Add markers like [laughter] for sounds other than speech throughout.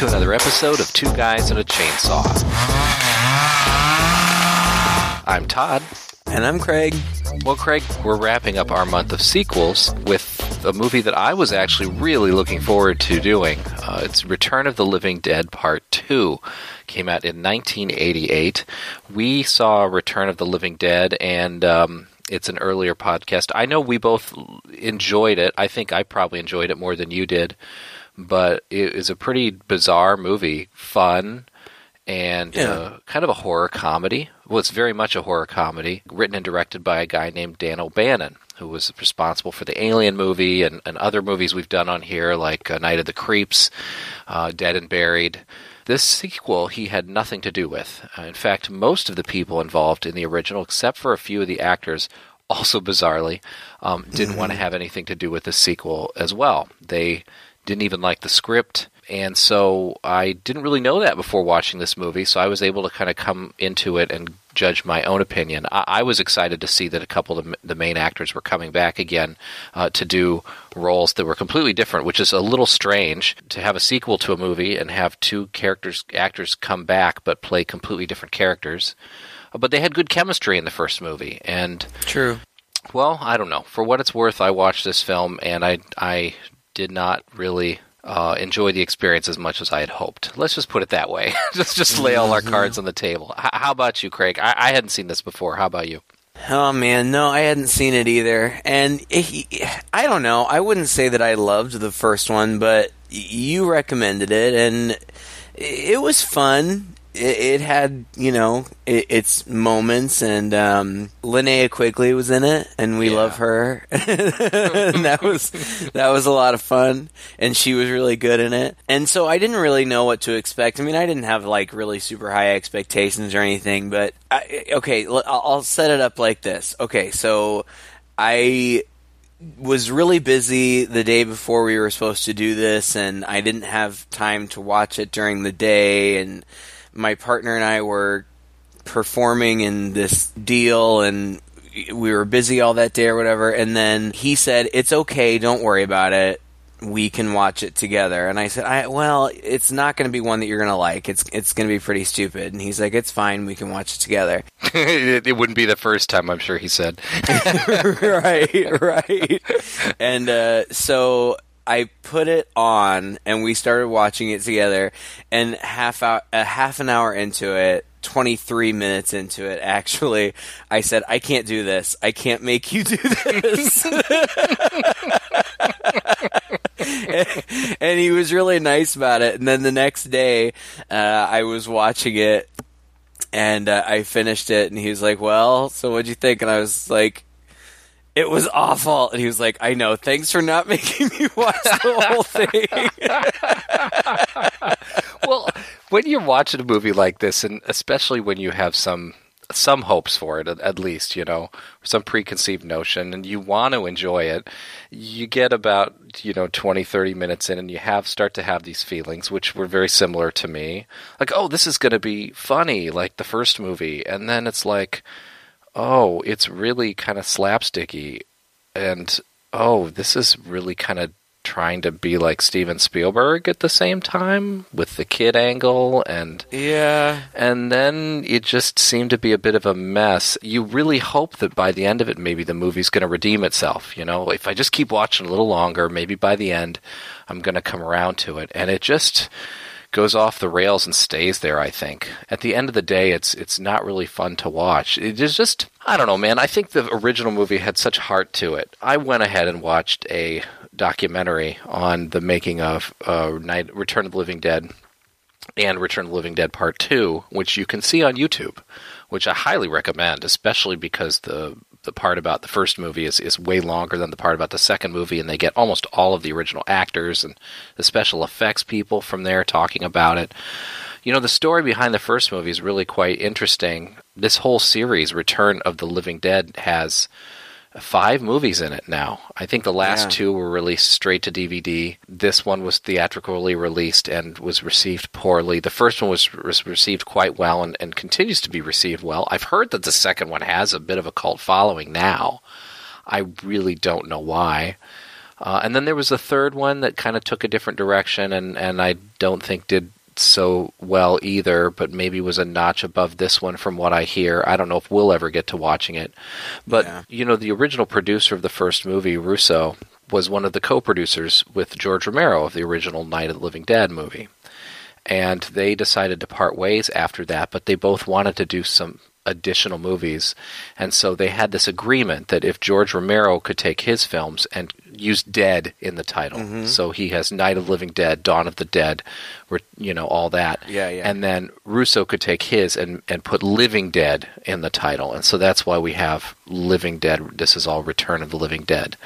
Hello and welcome to another episode of Two Guys and a Chainsaw. I'm Todd. And I'm Craig. Well, Craig, we're wrapping up our month of sequels with a movie that I was actually really looking forward to doing. Uh, it's Return of the Living Dead Part 2. Came out in 1988. We saw Return of the Living Dead, and um, it's an earlier podcast. I know we both enjoyed it. I think I probably enjoyed it more than you did, but it is a pretty bizarre movie. Fun and Yeah. uh, kind of a horror comedy. Well, it's very much a horror comedy, written and directed by a guy named Dan O'Bannon, who was responsible for the Alien movie and, and other movies we've done on here, like uh, Night of the Creeps, uh, Dead and Buried. This sequel he had nothing to do with. Uh, in fact, most of the people involved in the original, except for a few of the actors, also bizarrely, um, didn't want to have anything to do with the sequel as well. They didn't even like the script. And so I didn't really know that before watching this movie, so I was able to kind of come into it and judge my own opinion. I, I was excited to see that a couple of the, main actors were coming back again uh, to do roles that were completely different, which is a little strange to have a sequel to a movie and have two characters actors come back but play completely different characters. But they had good chemistry in the first movie, and True. well, I don't know. For what it's worth, I watched this film and I I did not really uh, enjoy the experience as much as I had hoped. Let's just put it that way. [laughs] just just lay all our cards on the table. H- how about you, Craig? I-, I hadn't seen this before. How about you? Oh man, no, I hadn't seen it either. And it, I don't know. I wouldn't say that I loved the first one, but you recommended it, and it was fun. It, it had, you know, it, its moments, and um, Linnea Quigley was in it, and we Yeah. love her. [laughs] and that was that was a lot of fun, and she was really good in it. And so I didn't really know what to expect. I mean, I didn't have like really super high expectations or anything, but I, okay, I'll set it up like this. Okay, so I was really busy the day before we were supposed to do this, and I didn't have time to watch it during the day. And my partner and I were performing in this deal, and we were busy all that day or whatever. And then he said, "It's okay, don't worry about it." We can watch it together, and I said, "I well, it's not going to be one that you're going to like. It's it's going to be pretty stupid." And he's like, "It's fine, we can watch it together." [laughs] [laughs] it, it wouldn't be the first time, I'm sure he said. [laughs] right, right. And uh, so I put it on, and we started watching it together. And half out, a half an hour into it, twenty three minutes into it, actually, I said, "I can't do this. I can't make you do this." [laughs] and he was really nice about it. And then the next day, uh, I was watching it and uh, I finished it, and he was like, "Well, so what'd you think?" And I was like, "It was awful." And he was like, "I know. Thanks for not [laughs] making me watch the whole thing." [laughs] well, when you're watching a movie like this, and especially when you have some some hopes for it, at, least you know, some preconceived notion, and you want to enjoy it, you get about you know 20, 30 minutes in, and you have start to have these feelings, which were very similar to me, like, oh, this is going to be funny, like the first movie, and then it's like, oh, it's really kind of slapsticky, and oh, this is really kind of trying to be like Steven Spielberg at the same time with the kid angle and yeah, and then it just seemed to be a bit of a mess. You really hope that by the end of it maybe the movie's going to redeem itself, you know? If I just keep watching a little longer, maybe by the end I'm going to come around to it and it just goes off the rails and stays there, I think. At the end of the day, it's it's not really fun to watch. It is just I don't know, man. I think the original movie had such heart to it. I went ahead and watched a documentary on the making of uh, Return of the Living Dead and Return of the Living Dead Part 2, which you can see on YouTube, which I highly recommend, especially because the the part about the first movie is, is way longer than the part about the second movie, and they get almost all of the original actors and the special effects people from there talking about it. You know, the story behind the first movie is really quite interesting. This whole series, Return of the Living Dead, has five movies in it now. I think the last Yeah. two were released straight to DVD. This one was theatrically released and was received poorly. The first one was, was received quite well and, and continues to be received well. I've heard that the second one has a bit of a cult following now. I really don't know why. Uh, and then there was a third one that kind of took a different direction, and, and I don't think did so well either, but maybe was a notch above this one from what I hear. I don't know if we'll ever get to watching it. But, Yeah. you know, the original producer of the first movie, Russo, was one of the co producers with George Romero of the original Night of the Living Dead movie. And they decided to part ways after that, but they both wanted to do some additional movies. And so they had this agreement that if George Romero could take his films and use dead in the title. So he has Night of Living Dead, Dawn of the Dead, you know, all that. Yeah, yeah. And then Russo could take his and, and put Living Dead in the title. And so that's why we have Living Dead. This is all Return of the Living Dead.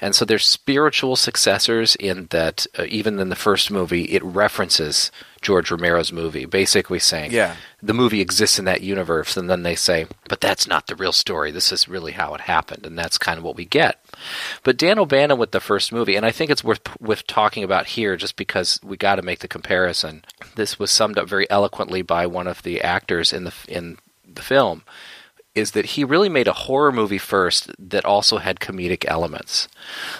And so there's spiritual successors in that, uh, even in the first movie, it references George Romero's movie, basically saying Yeah. the movie exists in that universe. And then they say, but that's not the real story. This is really how it happened. And that's kind of what we get. But Dan O'Bannon with the first movie, and I think it's worth worth talking about here, just because we got to make the comparison. This was summed up very eloquently by one of the actors in the in the film. Is that he really made a horror movie first that also had comedic elements.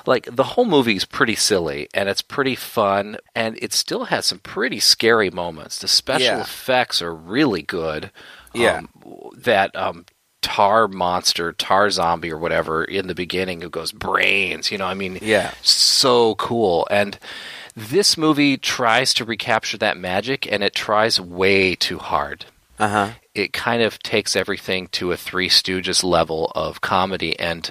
Like the whole movie is pretty silly and it's pretty fun and it still has some pretty scary moments. The special Yeah. effects are really good. Yeah. Um, that um, tar monster, tar zombie, or whatever in the beginning who goes brains. You know, I mean, Yeah. so cool. And this movie tries to recapture that magic, and it tries way too hard. Uh huh. It kind of takes everything to a Three Stooges level of comedy, and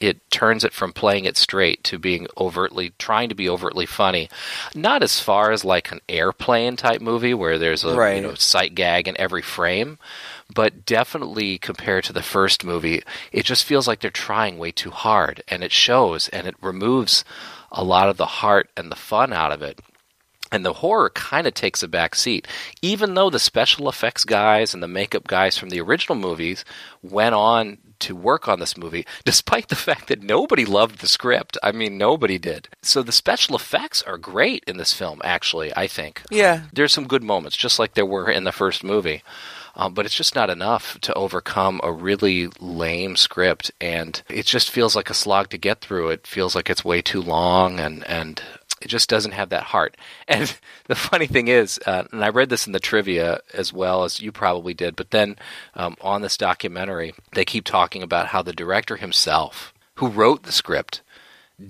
it turns it from playing it straight to being overtly trying to be overtly funny. Not as far as like an airplane type movie where there's a Right. you know sight gag in every frame, but definitely compared to the first movie, it just feels like they're trying way too hard, and it shows, and it removes a lot of the heart and the fun out of it. And the horror kind of takes a back seat. Even though the special effects guys and the makeup guys from the original movies went on to work on this movie, [laughs] despite the fact that nobody loved the script. I mean, nobody did. So the special effects are great in this film, actually, I think. Yeah. There's some good moments, just like there were in the first movie. Um, but it's just not enough to overcome a really lame script, and it just feels like a slog to get through. It feels like it's way too long, and and it just doesn't have that heart. [laughs] And the funny thing is, uh, and I read this in the trivia as well as you probably did, but then um, on this documentary, they keep talking about how the director himself, who wrote the script,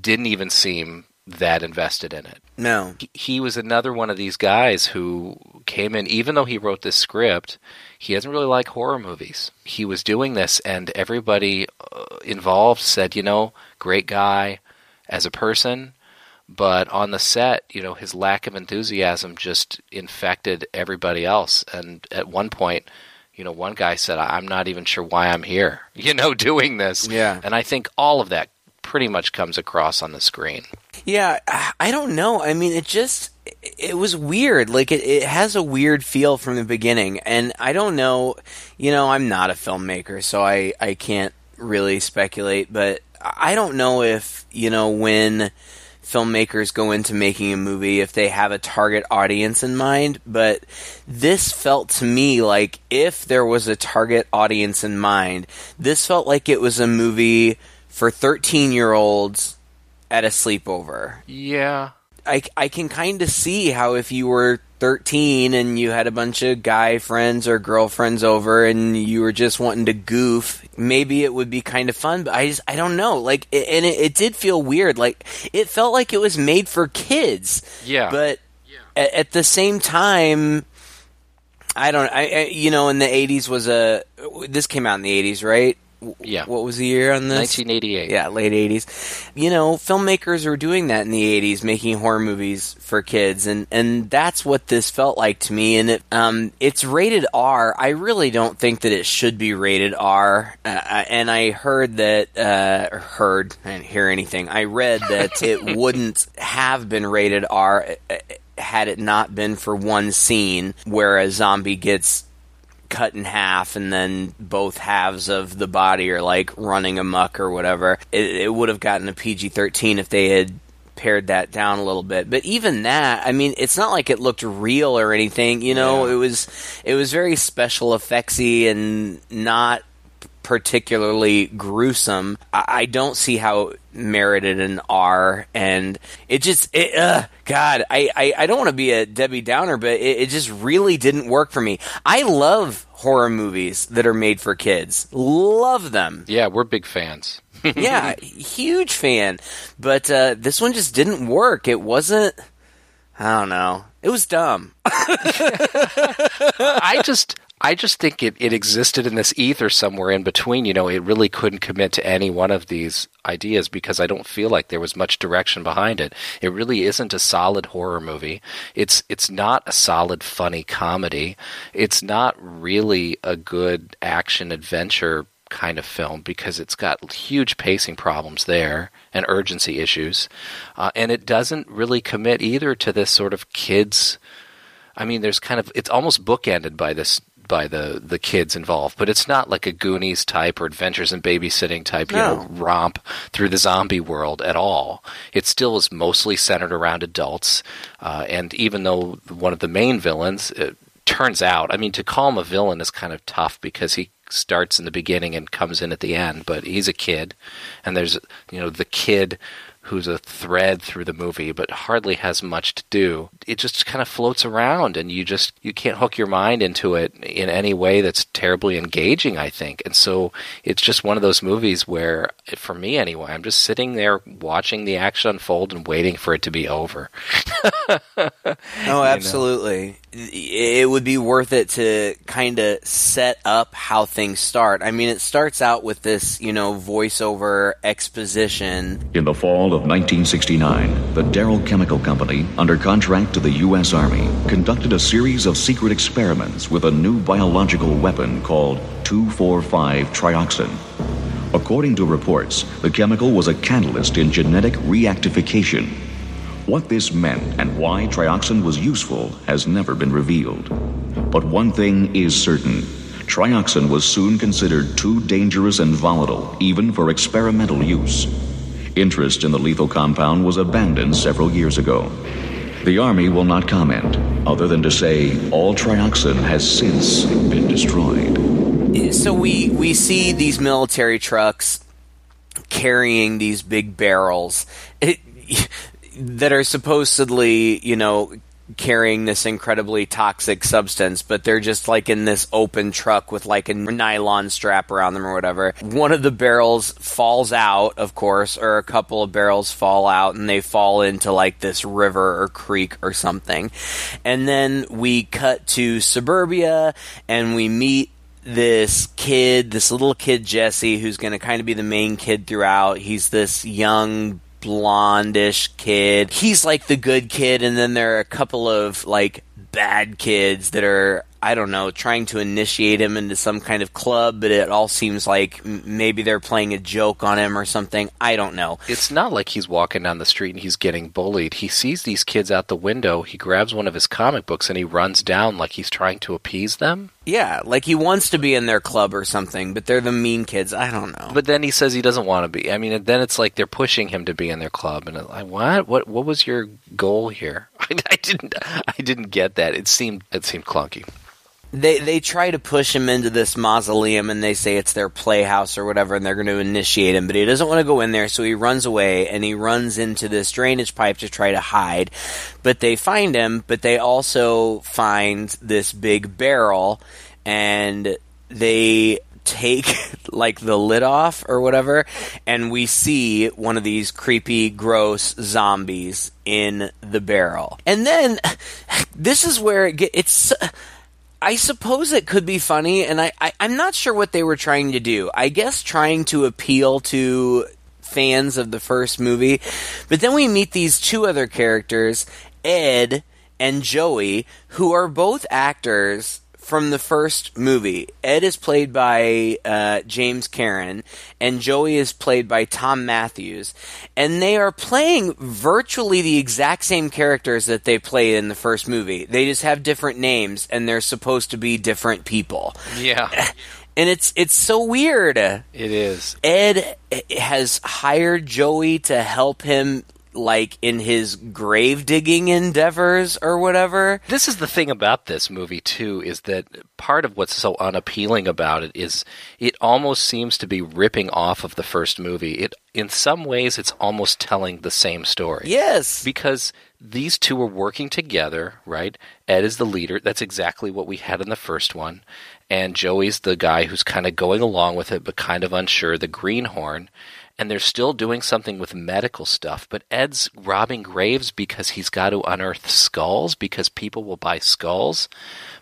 didn't even seem that invested in it No. he- he was another one of these guys who came in even though he wrote this script he doesn't really like horror movies he was doing this and everybody uh, involved said you know great guy as a person but on the set you know his lack of enthusiasm just infected everybody else and at one point you know one guy said i'm not even sure why i'm here [laughs] you know doing this Yeah. and i think all of that pretty much comes across on the screen Yeah, I don't know. I mean, it just it was weird. Like it, it has a weird feel from the beginning, and I don't know. You know, I'm not a filmmaker, so I I can't really speculate. But I don't know if you know when filmmakers go into making a movie if they have a target audience in mind but this felt to me like if there was a target audience in mind this felt like it was a movie for 13 year olds at a sleepover. yeah I, I can kind of see how if you were 13 and you had a bunch of guy friends or girlfriends over and you were just wanting to goof, maybe it would be kind of fun. But I just I don't know. Like, it, and it, it did feel weird. Like it felt like it was made for kids. Yeah. But at, at the same time, I don't. I, I you know in the 80s was a this came out in the 80s, right? Yeah. What was the year on this? 1988. Yeah, late 80s. You know, filmmakers were doing that in the 80s, making horror movies for kids, and, and that's what this felt like to me. And it, um, it's rated R. I really don't think that it should be rated R. Uh, and I heard that, uh, heard, I didn't hear anything. I read that [laughs] it wouldn't have been rated R uh, had it not been for one scene where a zombie gets cut in half and then both halves of the body are like running amuck or whatever. It, it would have gotten a PG 13 if they had pared that down a little bit. But even that, I mean, it's not like it looked real or anything. You know, Yeah. it was it was very special effectsy and not particularly gruesome. I, I don't see how merited an R, and it just, it, uh, God, I, I, I don't want to be a Debbie Downer, but it, it just really didn't work for me. I love horror movies that are made for kids. Love them. Yeah, we're big fans. [laughs] yeah, huge fan. But uh, this one just didn't work. It wasn't. I don't know. It was dumb. [laughs] I just I just think it, it existed in this ether somewhere in between. You know, it really couldn't commit to any one of these ideas because I don't feel like there was much direction behind it. It really isn't a solid horror movie. It's it's not a solid funny comedy. It's not really a good action adventure kind of film because it's got huge pacing problems there and urgency issues. Uh, and it doesn't really commit either to this sort of kids I mean, there's kind of it's almost bookended by this by the the kids involved, but it's not like a Goonies type or Adventures in Babysitting type, you No. know, romp through the zombie world at all. It still is mostly centered around adults, uh, and even though one of the main villains it turns out, I mean, to call him a villain is kind of tough because he starts in the beginning and comes in at the end, but he's a kid, and there's you know the kid who's a thread through the movie but hardly has much to do. It just kind of floats around and you just you can't hook your mind into it in any way that's terribly engaging i think. And so it's just one of those movies where for me anyway i'm just sitting there watching the action unfold and waiting for it to be over. [laughs] Oh, absolutely. It would be worth it to kind of set up how things start. I mean, it starts out with this, you know, voiceover exposition. In the fall of 1969, the Darrow Chemical Company, under contract to the U.S. Army, conducted a series of secret experiments with a new biological weapon called 2,4,5-trioxin. According to reports, the chemical was a catalyst in genetic reactification. What this meant and why trioxin was useful has never been revealed. But one thing is certain trioxin was soon considered too dangerous and volatile, even for experimental use. Interest in the lethal compound was abandoned several years ago. The Army will not comment, other than to say all trioxin has since been destroyed. So we we see these military trucks carrying these big barrels it, that are supposedly, you know, carrying this incredibly toxic substance, but they're just like in this open truck with like a nylon strap around them or whatever. One of the barrels falls out, of course, or a couple of barrels fall out and they fall into like this river or creek or something. And then we cut to suburbia and we meet this kid, this little kid Jesse, who's going to kind of be the main kid throughout. He's this young blondish kid. He's like the good kid, and then there are a couple of like bad kids that are. I don't know, trying to initiate him into some kind of club, but it all seems like m- maybe they're playing a joke on him or something. I don't know. it's not like he's walking down the street and he's getting bullied. He sees these kids out the window, he grabs one of his comic books and he runs down like he's trying to appease them. Yeah, like he wants to be in their club or something, but they're the mean kids. I don't know. But then he says he doesn't want to be. I mean, then it's like they're pushing him to be in their club, and like, what? What? What was your goal here? [laughs] I, I didn't. I didn't get that. It seemed. It seemed clunky. They they try to push him into this mausoleum and they say it's their playhouse or whatever and they're going to initiate him but he doesn't want to go in there so he runs away and he runs into this drainage pipe to try to hide. But they find him but they also find this big barrel and they take [laughs] like the lid off or whatever and we see one of these creepy gross zombies in the barrel. And then [laughs] this is where it get, it's I suppose it could be funny, and I, I, I'm not sure what they were trying to do. I guess trying to appeal to fans of the first movie. But then we meet these two other characters, Ed and Joey, who are both actors from the first movie. Ed is played by uh, James Karen, and Joey is played by Thom Mathews. And they are playing virtually the exact same characters that they played in the first movie. They just have different names, and they're supposed to be different people. Yeah, [laughs] And it's it's so weird. it is. Ed has hired Joey to help him like in his grave digging endeavors or whatever. This is the thing about this movie too is that part of what's so unappealing about it is it almost seems to be ripping off of the first movie. It in some ways it's almost telling the same story. Yes. Because these two are working together, right? Ed is the leader. That's exactly what we had in the first one. And Joey's the guy who's kind of going along with it, but kind of unsure, the greenhorn. And they're still doing something with medical stuff, but Ed's robbing graves because he's got to unearth skulls because people will buy skulls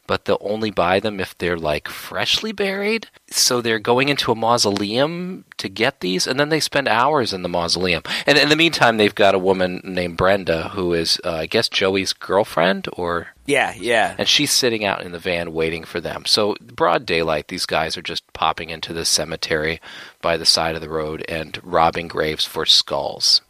but they'll only buy them if they're like freshly buried. So they're going into a mausoleum to get these, and then they spend hours in the mausoleum. And in the meantime, they've got a woman named Brenda who is, uh, I guess, Joey's girlfriend, or Yeah, yeah. and she's sitting out in the van waiting for them. So broad daylight, these guys are just popping into the cemetery by the side of the road and robbing graves for skulls.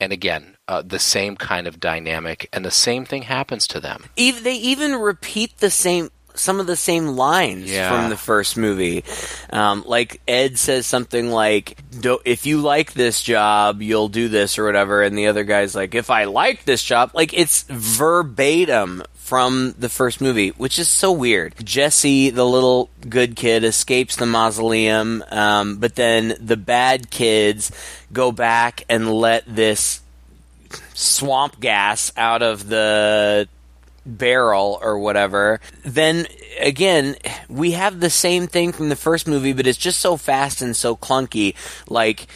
And again, uh, the same kind of dynamic, and the same thing happens to them. Even, they even repeat the same some of the same lines Yeah. from the first movie. Um, like Ed says something like, "Do- "If you like this job, you'll do this or whatever," and the other guy's like, "If I like this job," like it's verbatim from the first movie, which is so weird. Jesse, the little good kid, escapes the mausoleum, um, but then the bad kids go back and let this swamp gas out of the barrel or whatever, then again, we have the same thing from the first movie, but it's just so fast and so clunky. Like,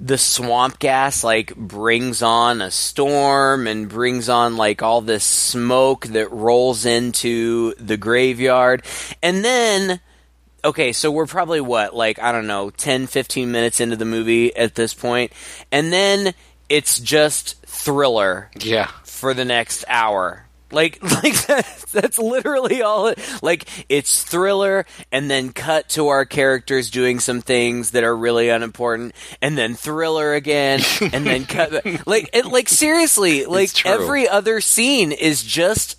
the swamp gas like brings on a storm and brings on like all this smoke that rolls into the graveyard and then okay so we're probably what like i don't know 10 15 minutes into the movie at this point and then it's just thriller Yeah. for the next hour. Like, [laughs] like that, that's literally all. It, like, it's thriller, and then cut to our characters doing some things that are really unimportant, and then thriller again, [laughs] and then cut. Like, it, like seriously, like every other scene is just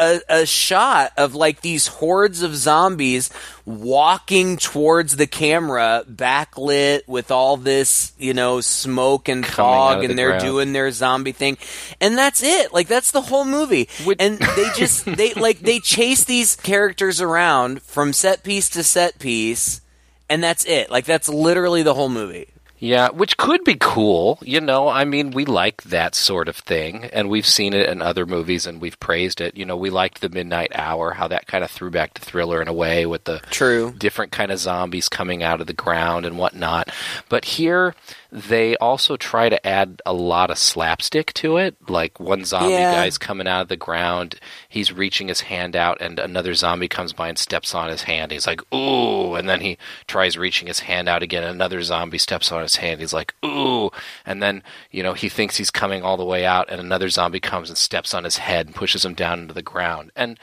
a, a shot of like these hordes of zombies walking towards the camera, backlit with all this, you know, smoke and Coming fog, and the they're ground. doing their zombie thing, and that's it. Like that's the whole movie. Would- and they just [laughs] they like they chase these characters around from set piece to set piece, and that's it. Like that's literally the whole movie. Yeah, which could be cool. You know, I mean, we like that sort of thing, and we've seen it in other movies and we've praised it. You know, we liked The Midnight Hour, how that kind of threw back to thriller in a way with the True. different kind of zombies coming out of the ground and whatnot. But here, they also try to add a lot of slapstick to it. Like one zombie Yeah. guy's coming out of the ground, he's reaching his hand out, and another zombie comes by and steps on his hand. He's like, ooh, and then he tries reaching his hand out again. Another zombie steps on his hand. He's like, ooh, and then you know he thinks he's coming all the way out, and another zombie comes and steps on his head and pushes him down into the ground. And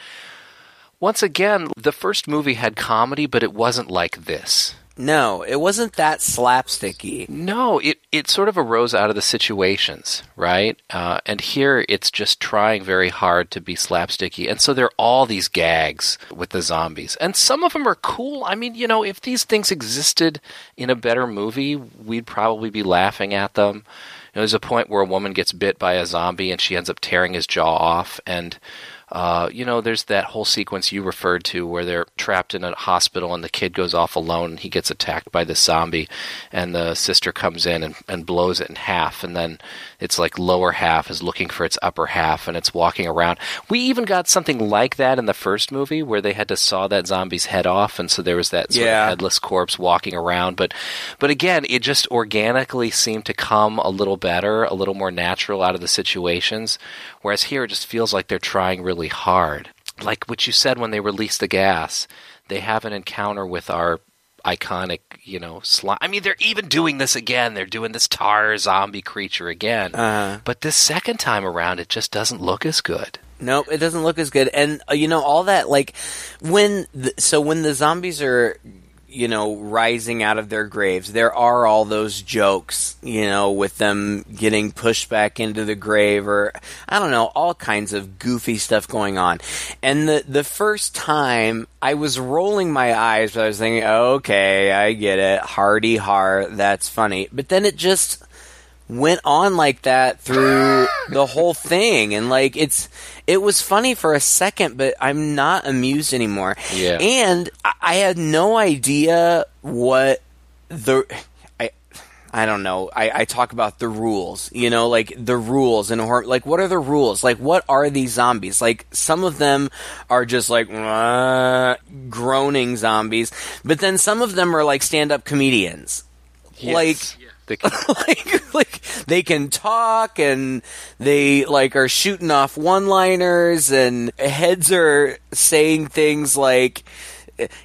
once again, the first movie had comedy, but it wasn't like this. No, it wasn't that slapsticky. No, it, it sort of arose out of the situations, right? Uh, and here it's just trying very hard to be slapsticky. And so there are all these gags with the zombies. And some of them are cool. I mean, you know, if these things existed in a better movie, we'd probably be laughing at them. You know, there's a point where a woman gets bit by a zombie and she ends up tearing his jaw off. And uh, you know, there's that whole sequence you referred to where they're trapped in a hospital and the kid goes off alone and he gets attacked by the zombie and the sister comes in and, and blows it in half and then its like lower half is looking for its upper half and it's walking around. We even got something like that in the first movie where they had to saw that zombie's head off and so there was that sort Yeah. of headless corpse walking around. But but again, it just organically seemed to come a little better, a little more natural out of the situations. Whereas here it just feels like they're trying really hard. Like what you said when they release the gas, they have an encounter with our iconic, you know, slime. I mean, they're even doing this again. They're doing this tar zombie creature again. Uh-huh. But this second time around, it just doesn't look as good. Nope, it doesn't look as good. And uh, you know all that like when the, so when the zombies are you know rising out of their graves, there are all those jokes, you know, with them getting pushed back into the grave or I don't know, all kinds of goofy stuff going on. And the the first time I was rolling my eyes, but I was thinking, "Okay, I get it. Hardy heart, that's funny." But then it just went on like that through [gasps] the whole thing. And like it's it was funny for a second but i'm not amused anymore. Yeah. and I- i had no idea what the i i don't know. I i talk about the rules you know like the rules and horror like what are the rules? Like what are these zombies? Like some of them are just like groaning zombies but then some of them are like stand-up comedians. Like They- [laughs] like like they can talk and they like are shooting off one liners and heads are saying things like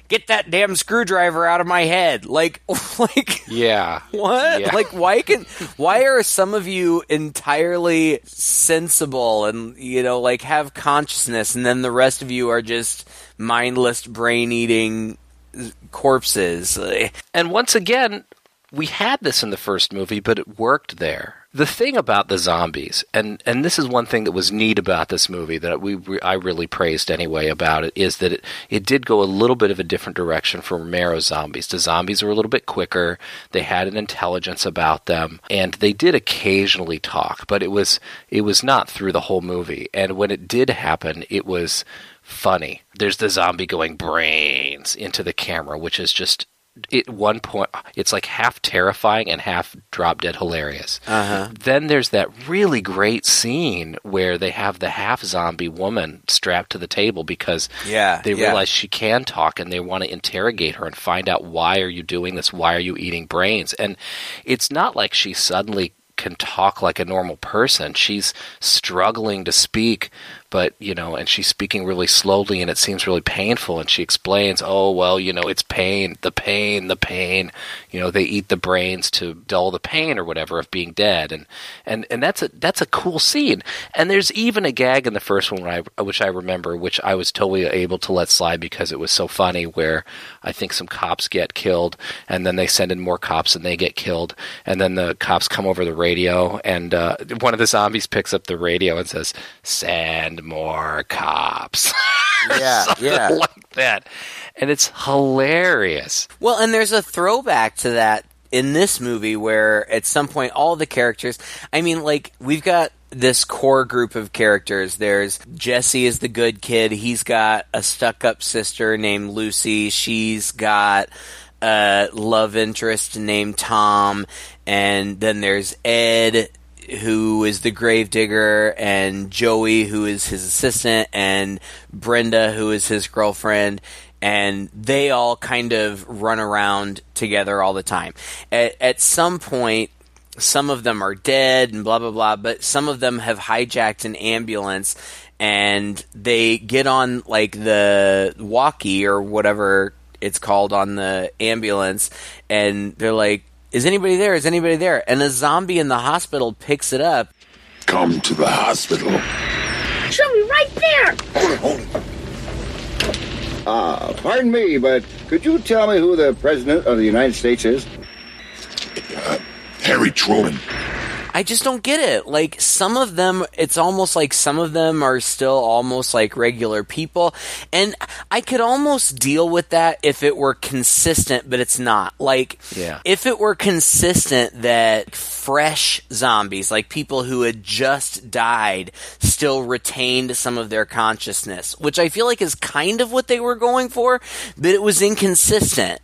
get that damn screwdriver out of my head like [laughs] like yeah. what Yeah. like why can [laughs] why are some of you entirely sensible and you know like have consciousness and then the rest of you are just mindless brain eating corpses And once again, we had this in the first movie, but it worked there. The thing about the zombies, and, and this is one thing that was neat about this movie that we I really praised anyway about it, is that it, it did go a little bit of a different direction from Romero's zombies. The zombies were a little bit quicker, they had an intelligence about them, and they did occasionally talk, but it was it was not through the whole movie. And when it did happen, it was funny. There's the zombie going brains into the camera, which is just at one point it's like half terrifying and half drop dead hilarious. uh-huh Then there's that really great scene where they have the half zombie woman strapped to the table because Yeah, they yeah. realize she can talk and they want to interrogate her and find out why are you doing this? Why are you eating brains? And it's not like she suddenly can talk like a normal person. She's struggling to speak, but you know, and she's speaking really slowly and it seems really painful and she explains, "Oh, well, you know, it's pain, the pain, the pain. You know, they eat the brains to dull the pain or whatever of being dead." And and and that's a that's a cool scene. And there's even a gag in the first one I, which I remember, which I was totally able to let slide because it was so funny where I think some cops get killed and then they send in more cops and they get killed and then the cops come over the radio and uh, one of the zombies picks up the radio and says, "Send more cops." [laughs] Yeah, yeah. like that. And it's hilarious. Well, and there's a throwback to that in this movie where at some point all the characters, I mean, like, we've got this core group of characters. There's Jesse is the good kid. He's got a stuck up sister named Lucy. She's got a love interest named Tom. And then there's Ed, who is the gravedigger, and Joey, who is his assistant, and Brenda, who is his girlfriend, and they all kind of run around together all the time. At, at some point, some of them are dead and blah blah blah, but some of them have hijacked an ambulance and they get on like the walkie or whatever it's called on the ambulance and they're like is anybody there? Is anybody there? And a zombie in the hospital picks it up. Come to the hospital. Show me right there. Uh, pardon me, but could you tell me who the President of the United States is? Harry Truman. I just don't get it. Like some of them, it's almost like some of them are still almost like regular people, and I could almost deal with that if it were consistent, but it's not. Like, Yeah. if it were consistent that fresh zombies, like people who had just died, still retained some of their consciousness, which I feel like is kind of what they were going for, but it was inconsistent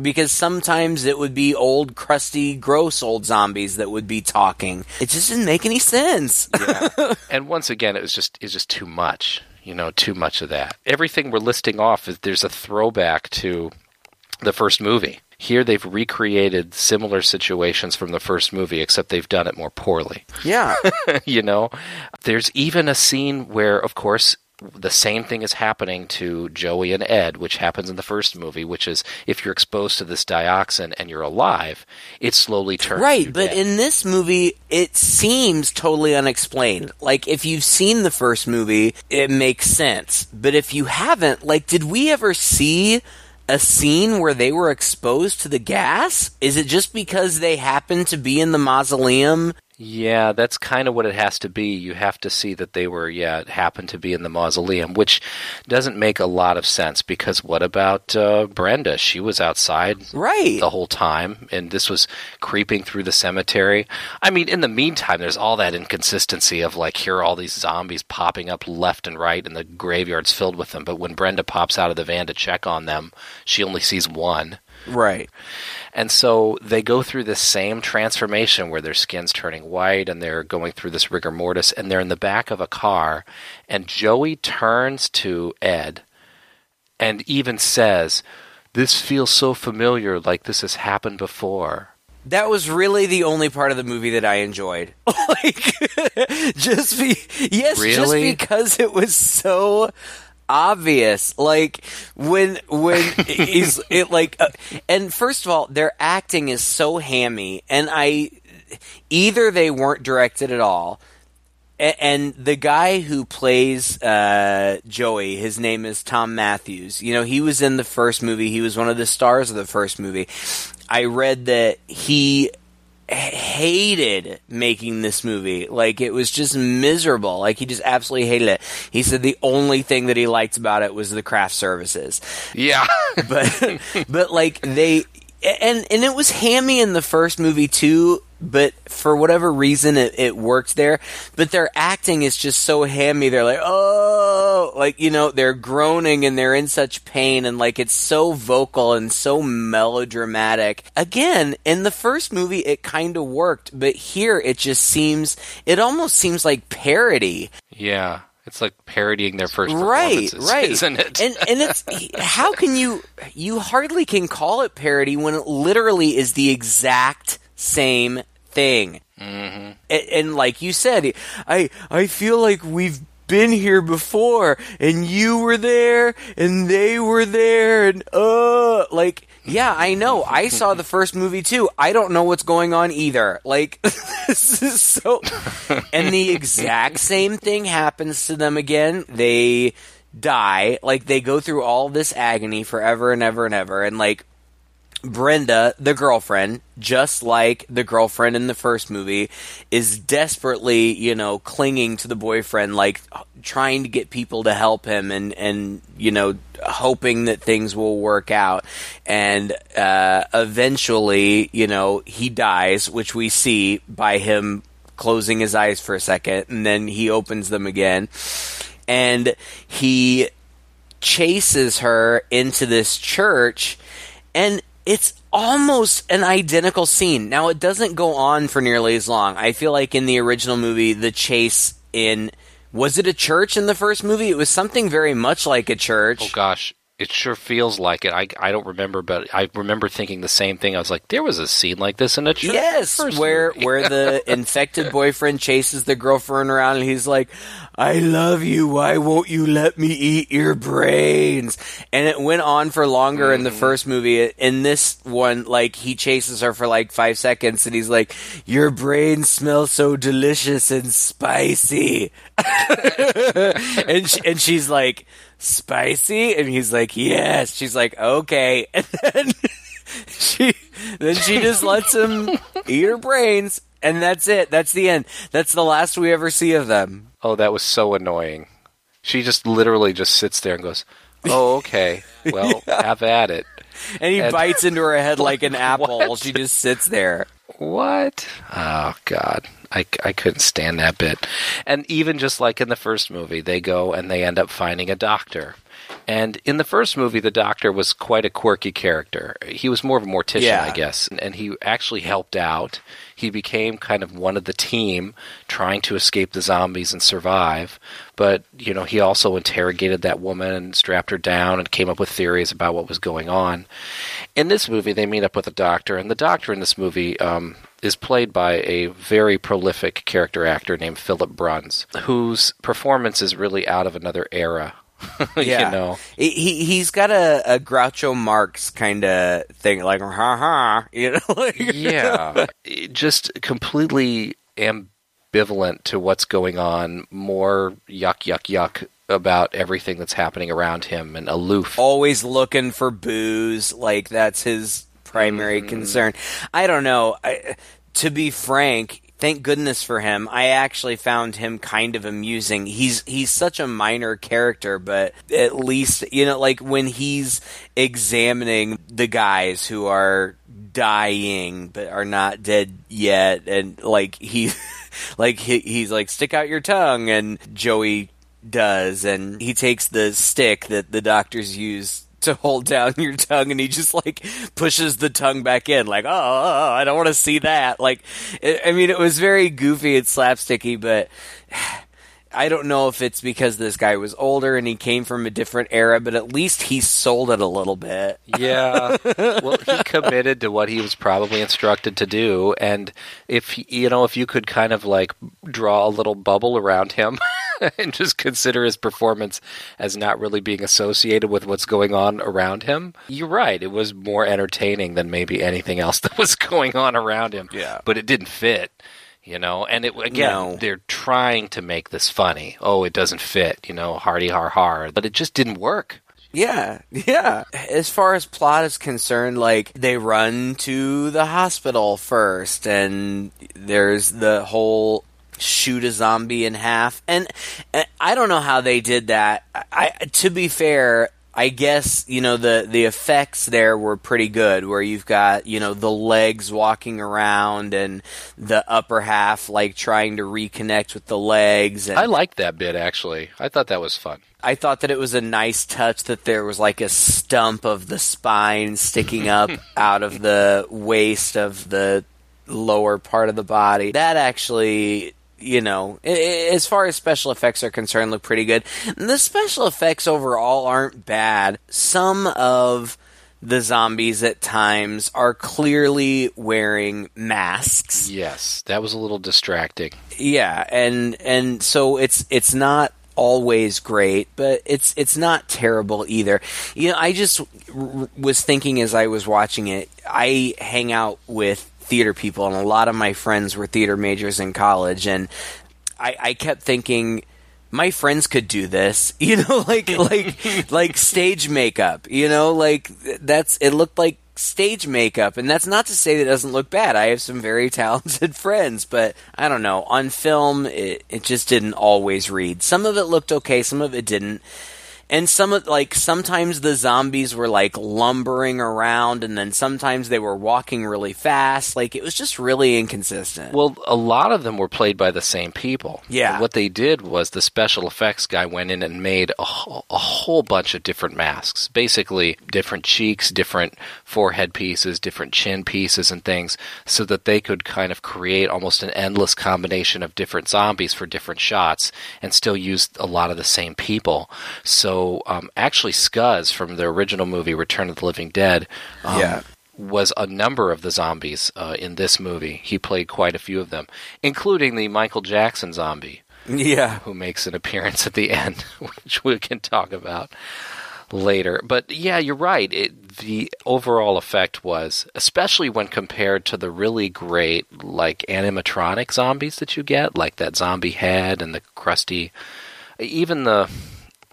because sometimes it would be old, crusty, gross old zombies that would be talking. It just didn't make any sense. [laughs] And once again, it was just it's just too much. You know, too much of that. Everything we're listing off is there's a throwback to the first movie. Here they've recreated similar situations from the first movie, except they've done it more poorly. yeah. [laughs] you know, there's even a scene where, of course, the same thing is happening to Joey and Ed, which happens in the first movie, which is if you're exposed to this dioxin and you're alive, it slowly turns Right, but dead. in this movie, it seems totally unexplained. Like, if you've seen the first movie, it makes sense. But if you haven't, like, did we ever see a scene where they were exposed to the gas? Is it just because they happened to be in the mausoleum Yeah, that's kind of what it has to be. You have to see that they were, yeah, happened to be in the mausoleum, which doesn't make a lot of sense because what about uh, Brenda? She was outside Right. the whole time, and this was creeping through the cemetery. I mean, in the meantime, there's all that inconsistency of like, here are all these zombies popping up left and right, and the graveyard's filled with them. But when Brenda pops out of the van to check on them, she only sees one. Right. And so they go through this same transformation where their skin's turning white and they're going through this rigor mortis and they're in the back of a car and Joey turns to Ed and even says, This feels so familiar, like this has happened before. That was really the only part of the movie that I enjoyed. [laughs] like, [laughs] just be yes, just because it was so obvious. Like when when [laughs] he's it like, uh, and first of all, their acting is so hammy, and I either they weren't directed at all. A- And the guy who plays uh, Joey, his name is Thom Mathews. You know, he was in the first movie. He was one of the stars of the first movie. I read that he hated making this movie. Like it was just miserable. Like he just absolutely hated it. He said the only thing that he liked about it was the craft services Yeah. but [laughs] but like they and and it was hammy in the first movie too but for whatever reason it, it worked there but their acting is just so hammy they're like oh like you know they're groaning and they're in such pain and like it's so vocal and so melodramatic again in the first movie it kind of worked but here it just seems it almost seems like parody yeah. It's like parodying their first right right [laughs] isn't it? and and it's [laughs] how can you you hardly can call it parody when it literally is the exact same thing. Mm-hmm. and, and like you said i i feel like we've been here before and you were there and they were there and uh like yeah i know. I saw the [laughs] first movie too. I don't know what's going on either. Like [laughs] this is so [laughs] and the exact same thing happens to them again. They die. Like they go through all this agony forever and ever and ever. And like Brenda, the girlfriend, just like the girlfriend in the first movie, is desperately, you know, clinging to the boyfriend, like trying to get people to help him and, and, you know, hoping that things will work out. And, uh, eventually, you know, he dies, which we see by him closing his eyes for a second and then he opens them again. And he chases her into this church and it's almost an identical scene. Now it doesn't go on for nearly as long. I feel like in the original movie the chase in was it a church in the first movie? It was something very much like a church. Oh gosh, it sure feels like it. I, I don't remember, but I remember thinking the same thing. I was like, there was a scene like this in a church. Yes, where movie. where the [laughs] infected boyfriend chases the girlfriend around and he's like, "I love you. Why won't you let me eat your brains?" And it went on for longer in the Mm-hmm. first movie. In this one, like he chases her for like 5 seconds and he's like, "Your brains smell so delicious and spicy." [laughs] and she, and she's like, "Spicy?" And he's like, "Yes." She's like, "Okay." [laughs] And then she then she just lets him eat her brains and that's it that's the end that's the last we ever see of them Oh, that was so annoying. She just literally just sits there and goes, "Oh, okay. Well, [laughs] have at it." and he And- bites into her head [laughs] like an apple What? she just sits there What? Oh God, I, I couldn't stand that bit. And even just like in the first movie, they go and they end up finding a doctor. And in the first movie, the doctor was quite a quirky character. He was more of a mortician, Yeah. I guess, and, and he actually helped out. He became kind of one of the team trying to escape the zombies and survive. But, you know, he also interrogated that woman and strapped her down and came up with theories about what was going on. In this movie, they meet up with a doctor, and the doctor in this movie um, is played by a very prolific character actor named Philip Bruns, whose performance is really out of another era. [laughs] yeah. you know, he, he he's got a, a groucho marx kind of thing like ha ha you know [laughs] like yeah, [laughs] just completely ambivalent to what's going on. More yuck, yuck, yuck about everything that's happening around him, and aloof. always looking for booze like that's his primary mm-hmm. concern. I don't know. I, to be frank thank goodness for him. I actually found him kind of amusing. He's he's such a minor character, but at least you know, like when he's examining the guys who are dying but are not dead yet, and like he, [laughs] like he, he's like stick out your tongue, and Joey does, and he takes the stick that the doctors use to hold down your tongue and he just like pushes the tongue back in like oh, oh, oh I don't want to see that like it, I mean it was very goofy and slapsticky but [sighs] I don't know if it's because this guy was older and he came from a different era, but at least he sold it a little bit. Yeah. [laughs] well, he committed to what he was probably instructed to do, and if you know, if you could kind of like draw a little bubble around him [laughs] [laughs] and just consider his performance as not really being associated with what's going on around him, you're right. It was more entertaining than maybe anything else [laughs] that was going on around him. Yeah. But it didn't fit you know and it again No. they're trying to make this funny oh it doesn't fit you know hardy har har but it just didn't work Yeah, [laughs] yeah. As far as plot is concerned, like they run to the hospital first, and there's the whole shoot a zombie in half, and, and I don't know how they did that. I, to be fair. I guess you know the the effects there were pretty good, where you've got you know the legs walking around and the upper half like trying to reconnect with the legs. And i liked that bit actually i thought that was fun I thought that it was a nice touch that there was like a stump of the spine sticking [laughs] up out of the waist of the lower part of the body. That actually, you know, as far as special effects are concerned, look pretty good. The special effects overall aren't bad. Some of the zombies at times are clearly wearing masks. yes that was a little distracting Yeah, and and so it's it's not always great, but it's it's not terrible either. You know, I just r- was thinking as I was watching it, I hang out with theater people, and a lot of my friends were theater majors in college, and I, I kept thinking. My friends could do this, [laughs] you know, like like [laughs] like stage makeup, you know, like that's it looked like stage makeup, and that's not to say that it doesn't look bad. I have some very [laughs] talented friends, but I don't know. On film, it, it just didn't always read. Some of it looked okay, some of it didn't. And some of like sometimes the zombies were like lumbering around, and then sometimes they were walking really fast. Like it was just really inconsistent. Well, a lot of them were played by the same people. Yeah. What they did was the special effects guy went in and made a, whole- a whole bunch of different masks. Basically, different cheeks, different forehead pieces, different chin pieces, and things, so that they could kind of create almost an endless combination of different zombies for different shots and still use a lot of the same people. So, um, actually, Scuz from the original movie Return of the Living Dead. Um, Yeah. was a number of the zombies uh, in this movie. He played quite a few of them, including the Michael Jackson zombie, yeah, who makes an appearance at the end, [laughs] which we can talk about later. But yeah, you're right. It, the overall effect was, especially when compared to the really great like animatronic zombies that you get, like that zombie head and the crusty, even the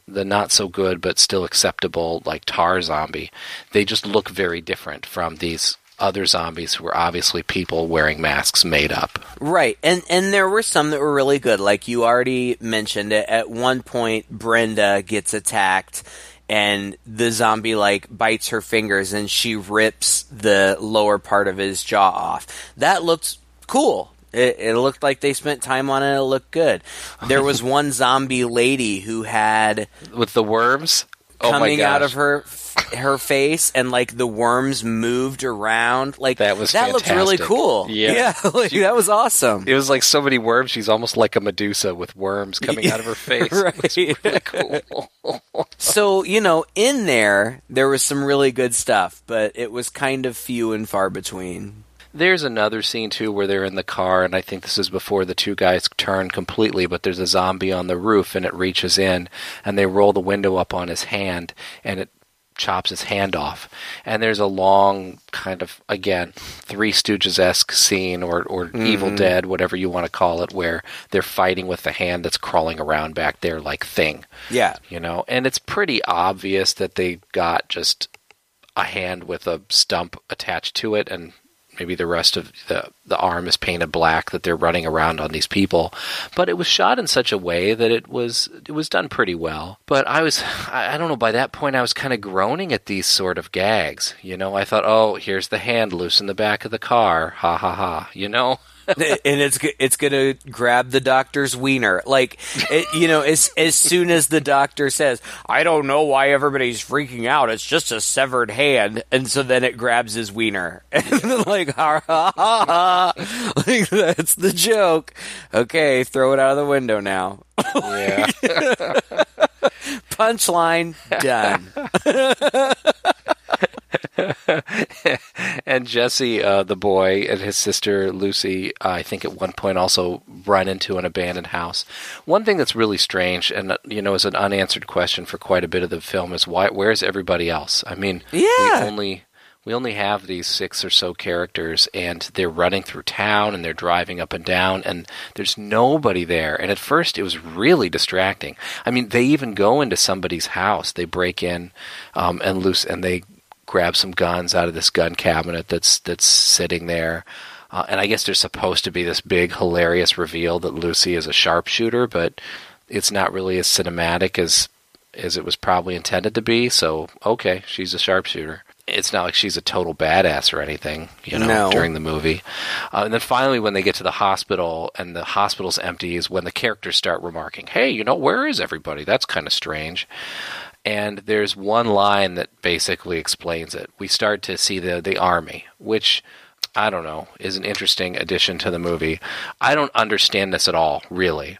the not so good but still acceptable like tar zombie they just look very different from these other zombies who are obviously people wearing masks made up Right, and and there were some that were really good. Like you already mentioned, at at one point Brenda gets attacked, and the zombie like bites her fingers, and she rips the lower part of his jaw off. That looked cool. It, it looked like they spent time on it. It looked good. There was [laughs] one zombie lady who had with the worms oh coming out of her her face and like the worms moved around like That was that looked really cool Yeah. [laughs] like, that was awesome it was like so many worms she's almost like a medusa with worms coming out of her [laughs] face Right. really cool so you know in there there was some really good stuff but it was kind of few and far between There's another scene too where they're in the car, and I think this is before the two guys turn completely. But there's a zombie on the roof, and it reaches in, and they roll the window up on his hand, and it chops his hand off. And there's a long kind of again Three Stooges esque scene, or or mm-hmm. Evil Dead, whatever you want to call it, where they're fighting with the hand that's crawling around back there like thing yeah you know and it's pretty obvious that they got just a hand with a stump attached to it and maybe the rest of the the arm is painted black that they're running around on these people. But it was shot in such a way that it was it was done pretty well. But I was I, I don't know by that point I was kind of groaning at these sort of gags. You know, I thought, oh, here's the hand loose in the back of the car, ha ha ha. You know. And it's it's gonna grab the doctor's wiener. Like, it, you know, as as soon as the doctor says, "I don't know why everybody's freaking out. It's just a severed hand," and so then it grabs his wiener, [laughs] and like, ha ha ha, ha. like that's the joke. Okay, throw it out of the window now. Yeah. [laughs] Punchline done. [laughs] and Jesse, uh, the boy, and his sister Lucy, uh, I think at one point also run into an abandoned house. One thing that's really strange, and uh, you know, is an unanswered question for quite a bit of the film, is why? Where's everybody else? I mean, Yeah. we only we only have these six or so characters, and they're running through town and they're driving up and down, and there's nobody there. And at first, it was really distracting. I mean, they even go into somebody's house. They break in um, and Lucy, and they grab some guns out of this gun cabinet that's that's sitting there. Uh, and I guess there's supposed to be this big hilarious reveal that Lucy is a sharpshooter, but it's not really as cinematic as as it was probably intended to be. So okay, she's a sharpshooter. It's not like she's a total badass or anything, you know, No. during the movie. Uh, and then finally, when they get to the hospital and the hospital's empty, is when the characters start remarking, "Hey, you know, where is everybody? That's kind of strange." And there's one line that basically explains it. We start to see the the army, which I don't know is an interesting addition to the movie. I don't understand this at all, really,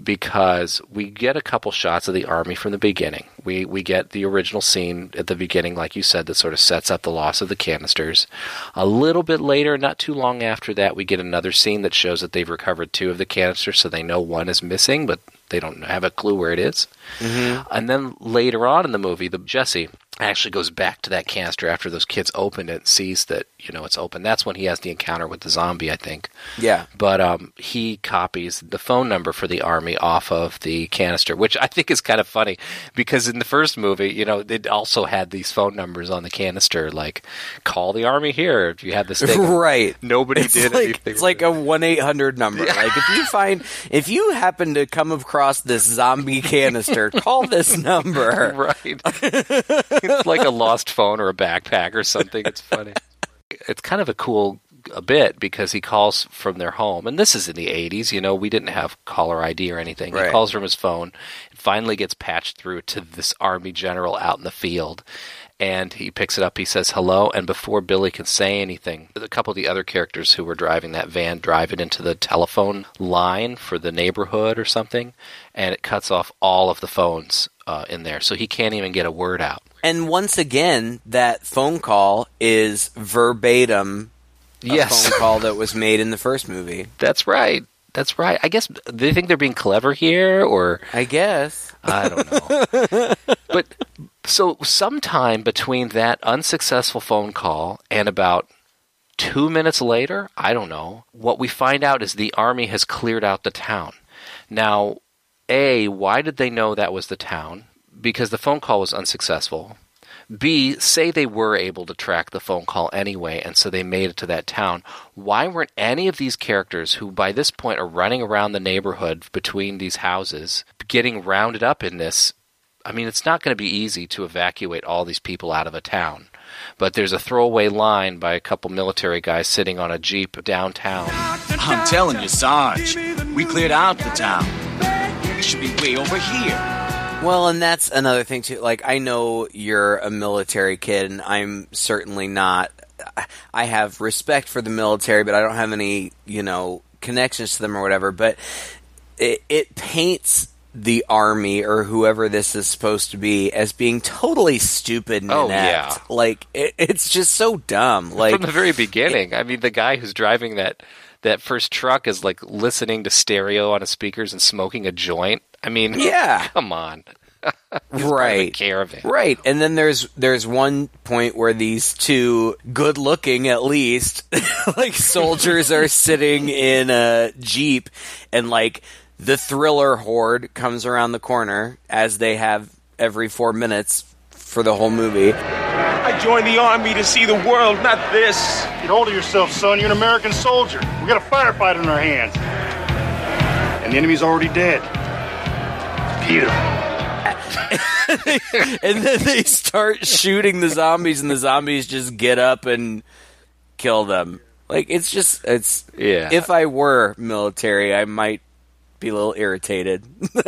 because we get a couple shots of the army from the beginning. We we get the original scene at the beginning, like you said, that sort of sets up the loss of the canisters. A little bit later, not too long after that, we get another scene that shows that they've recovered two of the canisters, so they know one is missing, but they don't have a clue where it is. Mm-hmm. And then later on in the movie, the Jesse actually goes back to that canister after those kids opened it and sees that you know it's open. That's when he has the encounter with the zombie, I think. Yeah. But um, he copies the phone number for the army off of the canister, which I think is kind of funny because in the first movie, you know, it also had these phone numbers on the canister, like "call the army here" if you had this thing. Right. Nobody It's did like anything. it's like a one eight hundred number. Like if you find if you happen to come across this zombie canister, call this [laughs] number. right. [laughs] it's like a lost phone or a backpack or something. It's funny. It's kind of a cool a bit because he calls from their home, and this is in the '80s. You know, we didn't have caller ID or anything. He calls from his phone, and finally gets patched through to this army general out in the field. And he picks it up. He says hello, and before Billy can say anything, a couple of the other characters who were driving that van drive it into the telephone line for the neighborhood or something, and it cuts off all of the phones uh, in there, so he can't even get a word out. And once again, that phone call is verbatim a Yes. phone call that was made in the first movie. [laughs] That's right. That's right. I guess they think they're being clever here, or I guess. I don't know. [laughs] but so sometime between that unsuccessful phone call and about two minutes later, I don't know, what we find out is the army has cleared out the town. Now, A, why did they know that was the town? Because the phone call was unsuccessful. B, say they were able to track the phone call anyway, and so they made it to that town. Why weren't any of these characters, who by this point are running around the neighborhood between these houses, getting rounded up in this? I mean, it's not going to be easy to evacuate all these people out of a town. But there's a throwaway line by a couple military guys sitting on a jeep downtown. I'm telling you, Sarge, we cleared out the town. It should be way over here. Well, and that's another thing too. Like, I know you're a military kid, and I'm certainly not. I have respect for the military, but I don't have any, you know, connections to them or whatever. But it, it paints the army or whoever this is supposed to be as being totally stupid and Oh, inept. yeah. Like, it, it's just so dumb. Like, From the very beginning. I mean, the guy who's driving that that first truck is like listening to stereo on his speakers and smoking a joint. I mean, Yeah. [laughs] come on. [laughs] Part of the right. caravan. Right, and then there's there's one point where these two good looking at least [laughs] like soldiers are sitting in a jeep and like the thriller horde comes around the corner as they have every 4 minutes for the whole movie. I joined the army to see the world, not this. Get hold of yourself, son. You're an American soldier. We got a firefight in our hands. And the enemy's already dead. Beautiful. [laughs] and then they start shooting the zombies, and the zombies just get up and kill them. Like it's just it's Yeah. If I were military, I might be a little irritated. [laughs]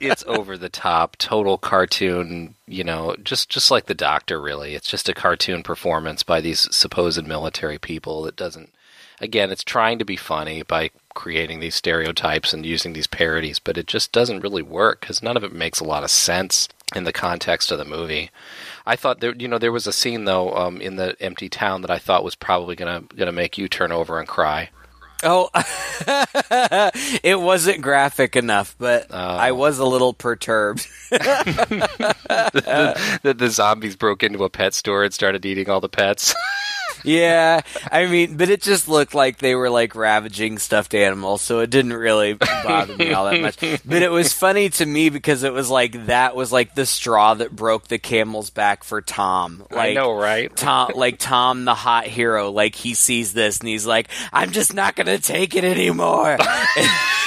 it's over the top, total cartoon. You know, just just like the Doctor. Really, it's just a cartoon performance by these supposed military people. That doesn't. Again, it's trying to be funny by creating these stereotypes and using these parodies, but it just doesn't really work because none of it makes a lot of sense in the context of the movie. I thought there, you know, there was a scene though um, in the empty town that I thought was probably gonna gonna make you turn over and cry. Oh, [laughs] it wasn't graphic enough, but I was a little perturbed. [laughs] [laughs] the, the zombies broke into a pet store and started eating all the pets. Yeah, I mean, but it just looked like they were like ravaging stuffed animals, so it didn't really bother me all that much. But it was funny to me because it was like that was like the straw that broke the camel's back for Tom. Like, I know, right? Tom, like Tom, the hot hero, like he sees this and he's like, "I'm just not gonna take it anymore." [laughs]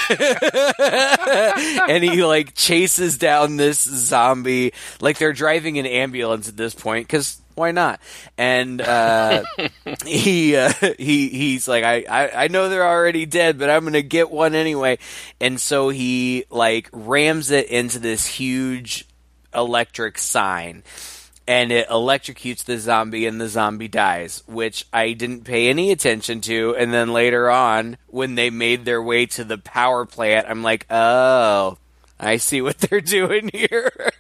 and he like chases down this zombie like they're driving an ambulance at this point because why not and uh, [laughs] he uh, he he's like I, I i know they're already dead but i'm gonna get one anyway and so he like rams it into this huge electric sign and it electrocutes the zombie and the zombie dies, which I didn't pay any attention to. And then later on, when they made their way to the power plant, I'm like, oh, I see what they're [laughs] doing here.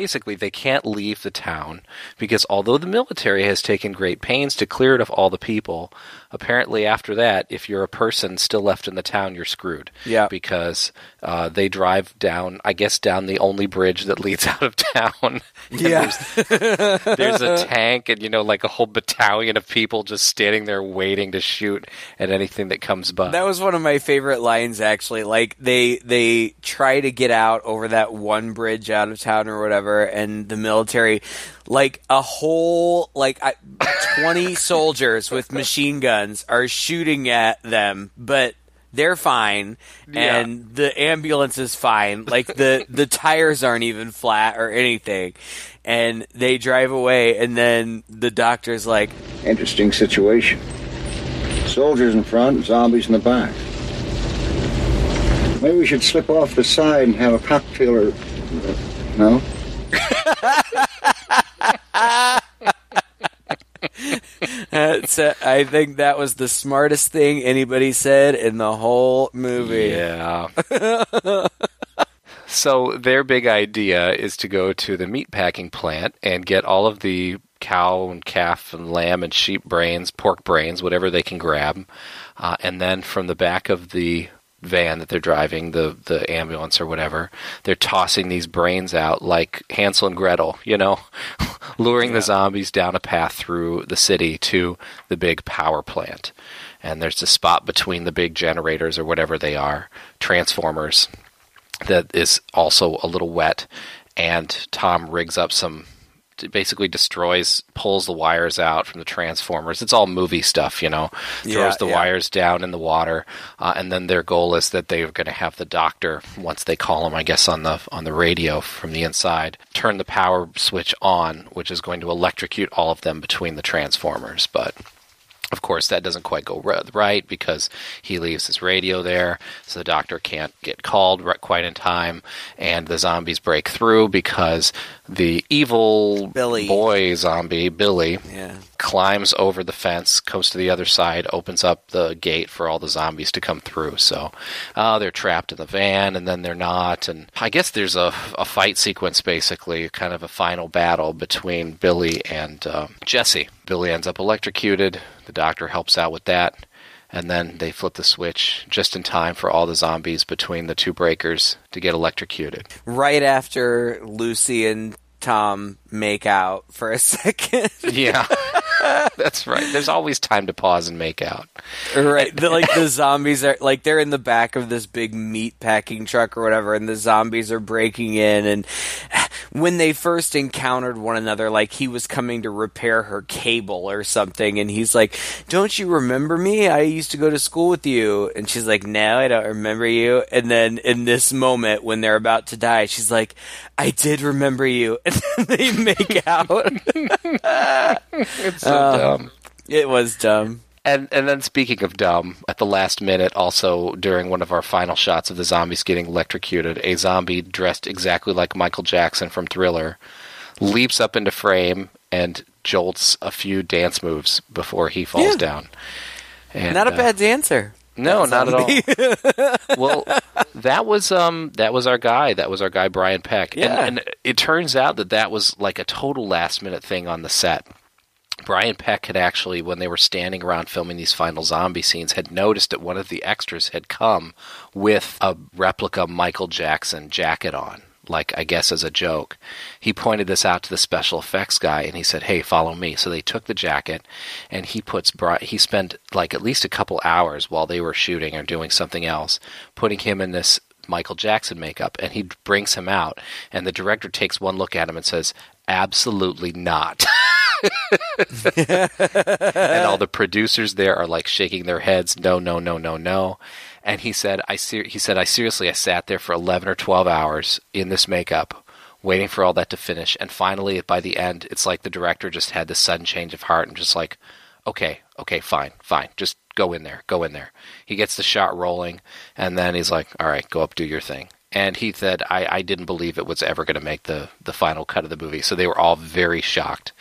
Basically, they can't leave the town because although the military has taken great pains to clear it of all the people, apparently after that, if you're a person still left in the town, you're screwed. Yeah. Because uh, they drive down, I guess, down the only bridge that [laughs] leads out of town. Yeah. There's, there's a tank and, you know, like a whole battalion of people just standing there waiting to shoot at anything that comes by. That was one of my favorite lines, actually. Like they they try to get out over that one bridge out of town or whatever, and the military, like a whole like I- twenty [laughs] soldiers with machine guns are shooting at them, but they're fine, Yeah. and the ambulance is fine. Like the [laughs] the tires aren't even flat or anything, and they drive away, and then the doctor's like, Interesting situation. Soldiers in front, zombies in the back. Maybe we should slip off the side and have a cocktail or. No? [laughs] That's, I think that was the smartest thing anybody said in the whole movie. Yeah. so their big idea is to go to the meat packing plant and get all of the cow and calf and lamb and sheep brains, pork brains, whatever they can grab, uh, and then from the back of the van that they're driving, the the ambulance or whatever, they're tossing these brains out like Hansel and Gretel, you know, [laughs] luring the zombies down a path through the city to the big power plant. And there's a spot between the big generators or whatever they are, transformers, that is also a little wet. And Tom rigs up some basically destroys, pulls the wires out from the transformers. It's all movie stuff, you know. Throws Yeah, the yeah. wires down in the water, uh, and then their goal is that they're going to have the doctor once they call him, I guess, on the on the radio from the inside, turn the power switch on, which is going to electrocute all of them between the transformers. But of course, that doesn't quite go right because he leaves his radio there, so the doctor can't get called quite in time, and the zombies break through because the evil Billy. boy zombie, Billy, Yeah. climbs over the fence, comes to the other side, opens up the gate for all the zombies to come through. So uh, they're trapped in the van, and then they're not. And I guess there's a, a fight sequence, basically, kind of a final battle between Billy and uh, Jesse. Billy ends up electrocuted. The doctor helps out with that. And then they flip the switch just in time for all the zombies between the two breakers to get electrocuted. Right after Lucy and Tom make out for a [laughs] second. Yeah, [laughs] that's right. There's always time to pause and make out. right. The, like the zombies are like they're in the back of this big meat packing truck or whatever, and the zombies are breaking in, and when they first encountered one another, like he was coming to repair her cable or something, and he's like, "Don't you remember me? I used to go to school with you." And she's like, "No, I don't remember you." And then in this moment when they're about to die, she's like, "I did remember you," [laughs] and then they make out. [laughs] it's so Uh, dumb. It was dumb. And and then speaking of dumb, at the last minute, also during one of our final shots of the zombies getting electrocuted, a zombie dressed exactly like Michael Jackson from Thriller leaps up into frame and jolts a few dance moves before he falls Yeah. down. And, Not a uh, bad dancer. No, not at all. [laughs] well, that was um that was our guy. That was our guy Brian Peck. Yeah. And, and it turns out that that was like a total last minute thing on the set. Brian Peck had actually, when they were standing around filming these final zombie scenes, had noticed that one of the extras had come with a replica Michael Jackson jacket on, like I guess as a joke. He pointed this out to the special effects guy, and he said, "Hey, follow me." So they took the jacket, and he puts Bri- he spent like at least a couple hours while they were shooting or doing something else, putting him in this Michael Jackson makeup, and he brings him out, and the director takes one look at him and says, "Absolutely not." [laughs] [laughs] and all the producers there are like shaking their heads, no, no, no, no, no. And he said, I ser- he said, I seriously, I sat there for eleven or twelve hours in this makeup, waiting for all that to finish, and finally, by the end, it's like the director just had this sudden change of heart and just like, okay, okay, fine, fine, just go in there, go in there. He gets the shot rolling, and then he's like, all right, go up, do your thing. And he said, I, I didn't believe it was ever going to make the, the final cut of the movie. So they were all very shocked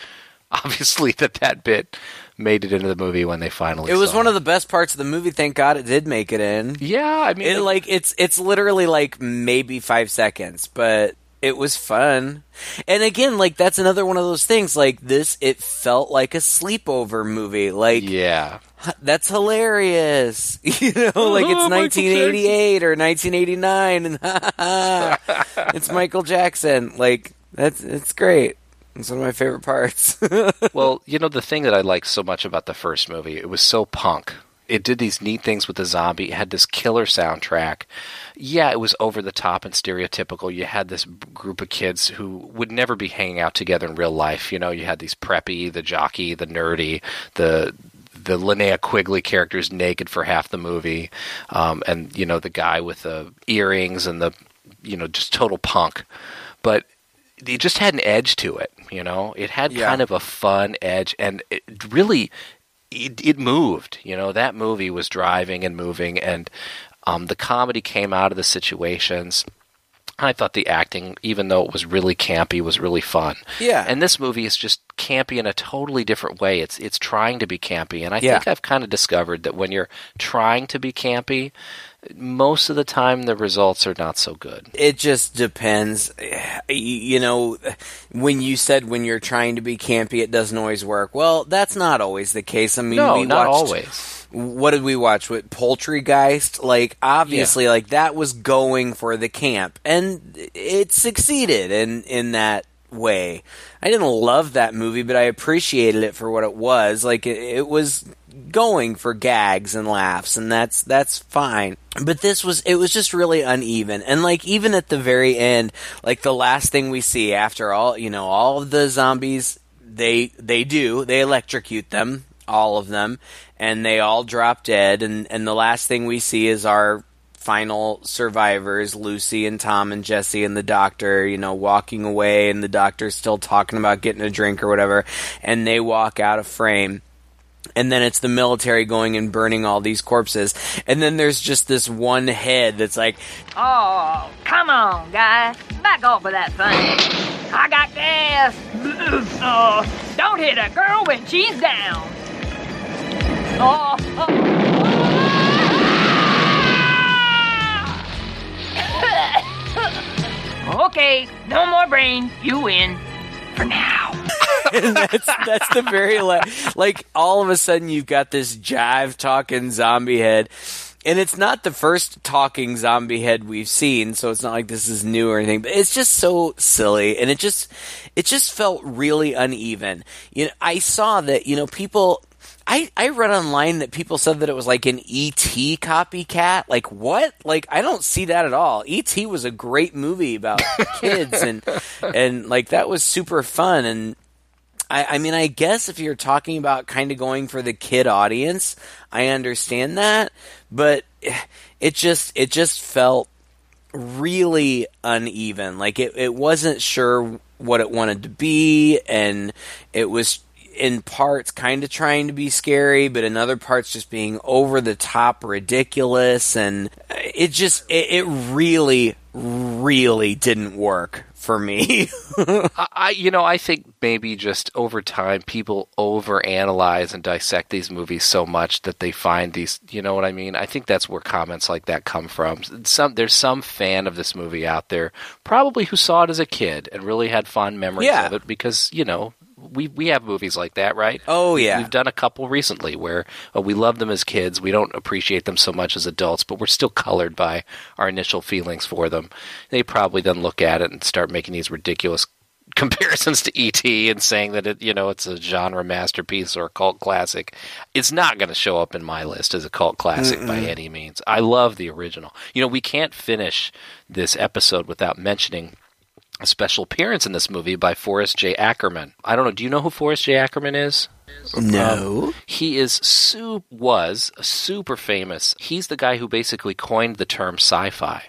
[laughs] obviously that that bit made it into the movie when they finally It was one of the best parts of the movie. Thank God it did make it in. Yeah, I mean, it like it's it's literally like maybe five seconds, but it was fun. And again, like that's another one of those things. Like this, it felt like a sleepover movie. Like yeah, that's hilarious. [laughs] You know, like it's Oh, 1988 or 1989, and [laughs] it's Michael Jackson. Like that's it's great. It's one of my favorite parts. [laughs] well, you know the thing that I liked so much about the first movie, it was so punk. It did these neat things with the zombie. It had this killer soundtrack. Yeah, it was over the top and stereotypical. You had this group of kids who would never be hanging out together in real life. You know, you had these preppy, the jockey, the nerdy, the the Linnea Quigley characters naked for half the movie, um, and you know the guy with the earrings and the you know just total punk. But it just had an edge to it. You know, it had Yeah. kind of a fun edge, and it really it, it moved. You know, that movie was driving and moving, and um, the comedy came out of the situations. I thought the acting, even though it was really campy, was really fun. Yeah. And this movie is just campy in a totally different way. It's it's trying to be campy, and I Yeah. think I've kind of discovered that when you're trying to be campy, most of the time the results are not so good. It just depends. You know, when you said when you're trying to be campy, it doesn't always work. Well, that's not always the case. I mean, no, we not watched, always. What did we watch with Poultrygeist? Like, obviously, like that was going for the camp, and it succeeded in in that way. I didn't love that movie, but I appreciated it for what it was. Like, it, it was going for gags and laughs, and that's that's fine. But this was it was just really uneven, and like even at the very end, like the last thing we see after all, you know, all of the zombies they they do they electrocute them all of them and they all drop dead and and the last thing we see is our final survivors lucy and tom and jesse and the doctor you know walking away and the doctor's still talking about getting a drink or whatever and they walk out of frame and then it's the military going and burning all these corpses and then there's just this one head that's like Oh, come on, guys. Back off of that thing. I got gas. Oh, don't hit a girl when she's down. Oh, oh. Okay, no more brain. You win. For now. [laughs] and that's that's the very la- like all of a sudden you've got this jive talking zombie head and it's not the first talking zombie head we've seen so it's not like this is new or anything but it's just so silly and it just it just felt really uneven you know i saw that you know people I, I read online that people said that it was like an ET copycat. Like what? Like I don't see that at all. ET was a great movie about [laughs] kids and and like that was super fun and I, I mean I guess if you're talking about kind of going for the kid audience, I understand that, but it just it just felt really uneven. Like it, it wasn't sure what it wanted to be and it was in parts kind of trying to be scary, but in other parts just being over the top ridiculous, and it just it, it really really didn't work for me. [laughs] I, you know, I think maybe just over time, people overanalyze and dissect these movies so much that they find these. You know what I mean? I think that's where comments like that come from. Some there's some fan of this movie out there, probably who saw it as a kid and really had fond memories Yeah. of it because you know. We we have movies like that, right? Oh, yeah. we've done a couple recently where uh, we love them as kids. We don't appreciate them so much as adults, but we're still colored by our initial feelings for them. They probably then look at it and start making these ridiculous [laughs] comparisons to ET and saying that it, you know, it's a genre masterpiece or a cult classic. It's not going to show up in my list as a cult classic by any means. I love the original. You know, we can't finish this episode without mentioning a special appearance in this movie by Forrest J. Ackerman. I don't know. Do you know who Forrest J. Ackerman is? no. He is su- was super famous. He's the guy who basically coined the term sci-fi.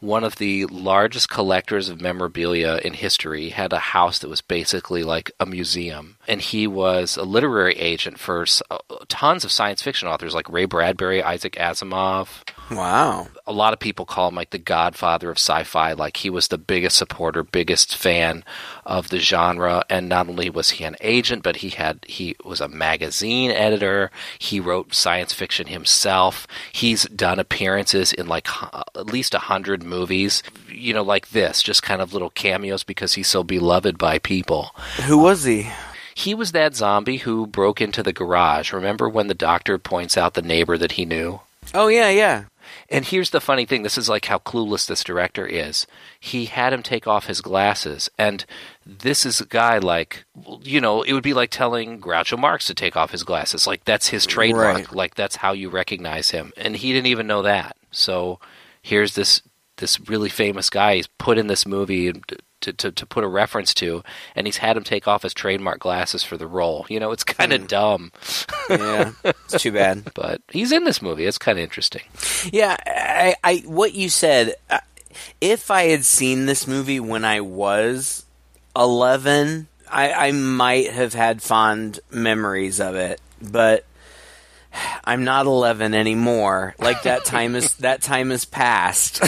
One of the largest collectors of memorabilia in history had a house that was basically like a museum, and he was a literary agent for s- uh, tons of science fiction authors like Ray Bradbury, Isaac Asimov, Wow. a lot of people call him like the godfather of sci-fi. Like he was the biggest supporter biggest fan of the genre. And not only was he an agent but he had he was a magazine editor. He wrote science fiction himself. He's done appearances in like hu- uh, at least a hundred movies you know like this just kind of little cameos because he's so beloved by people. Who was he? he was that zombie who broke into the garage. Remember when the doctor points out the neighbor that he knew? Oh yeah, yeah. And here's the funny thing this is like how clueless this director is. He had him take off his glasses, and this is a guy like, you know, it would be like telling Groucho Marx to take off his glasses. Like, that's his trademark. Right. Like, that's how you recognize him. And he didn't even know that. So here's this this really famous guy he's put in this movie to, to, to put a reference to, and he's had him take off his trademark glasses for the role. You know, it's kind of dumb, Yeah. it's too bad. [laughs] but he's in this movie. It's kind of interesting. Yeah, I, I what you said. uh, If I had seen this movie when I was eleven, I, I might have had fond memories of it. But I'm not eleven anymore. Like that [laughs] time is that time is past. [laughs]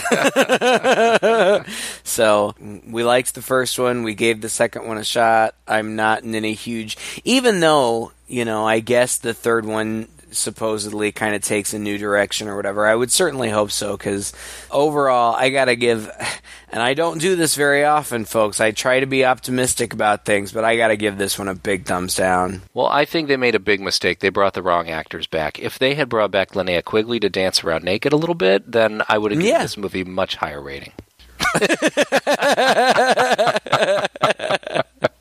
so we liked the first one. We gave the second one a shot. I'm not in any huge, even though you know. I guess the third one supposedly kind of takes a new direction or whatever. I would certainly hope so because overall, I gotta give, [sighs] and I don't do this very often, folks. I try to be optimistic about things, but I gotta give this one a big thumbs down. Well, I think they made a big mistake. They brought the wrong actors back. If they had brought back Linnea Quigley to dance around naked a little bit, then I would have given Yeah. this movie much higher rating. [laughs] [laughs]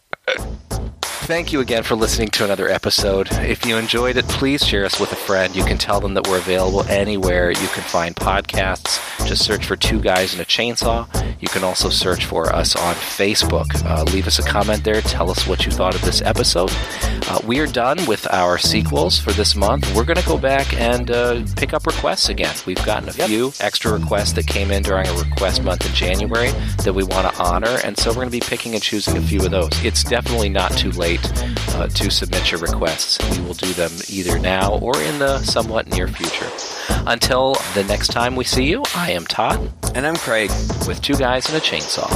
Thank you again for listening to another episode. If you enjoyed it, please share us with a friend. You can tell them that we're available anywhere you can find podcasts. Just search for Two Guys and a Chainsaw. You can also search for us on Facebook. Uh, leave us a comment there. Tell us what you thought of this episode. Uh, we are done with our sequels for this month. We're going to go back and uh, pick up requests again. We've gotten a few extra requests that came in during a request month in January that we want to honor, and so we're going to be picking and choosing a few of those. It's definitely not too late uh, to submit your requests. We will do them either now or in the somewhat near future. Until the next time we see you, I am Todd And I'm Craig. with two guys and a chainsaw.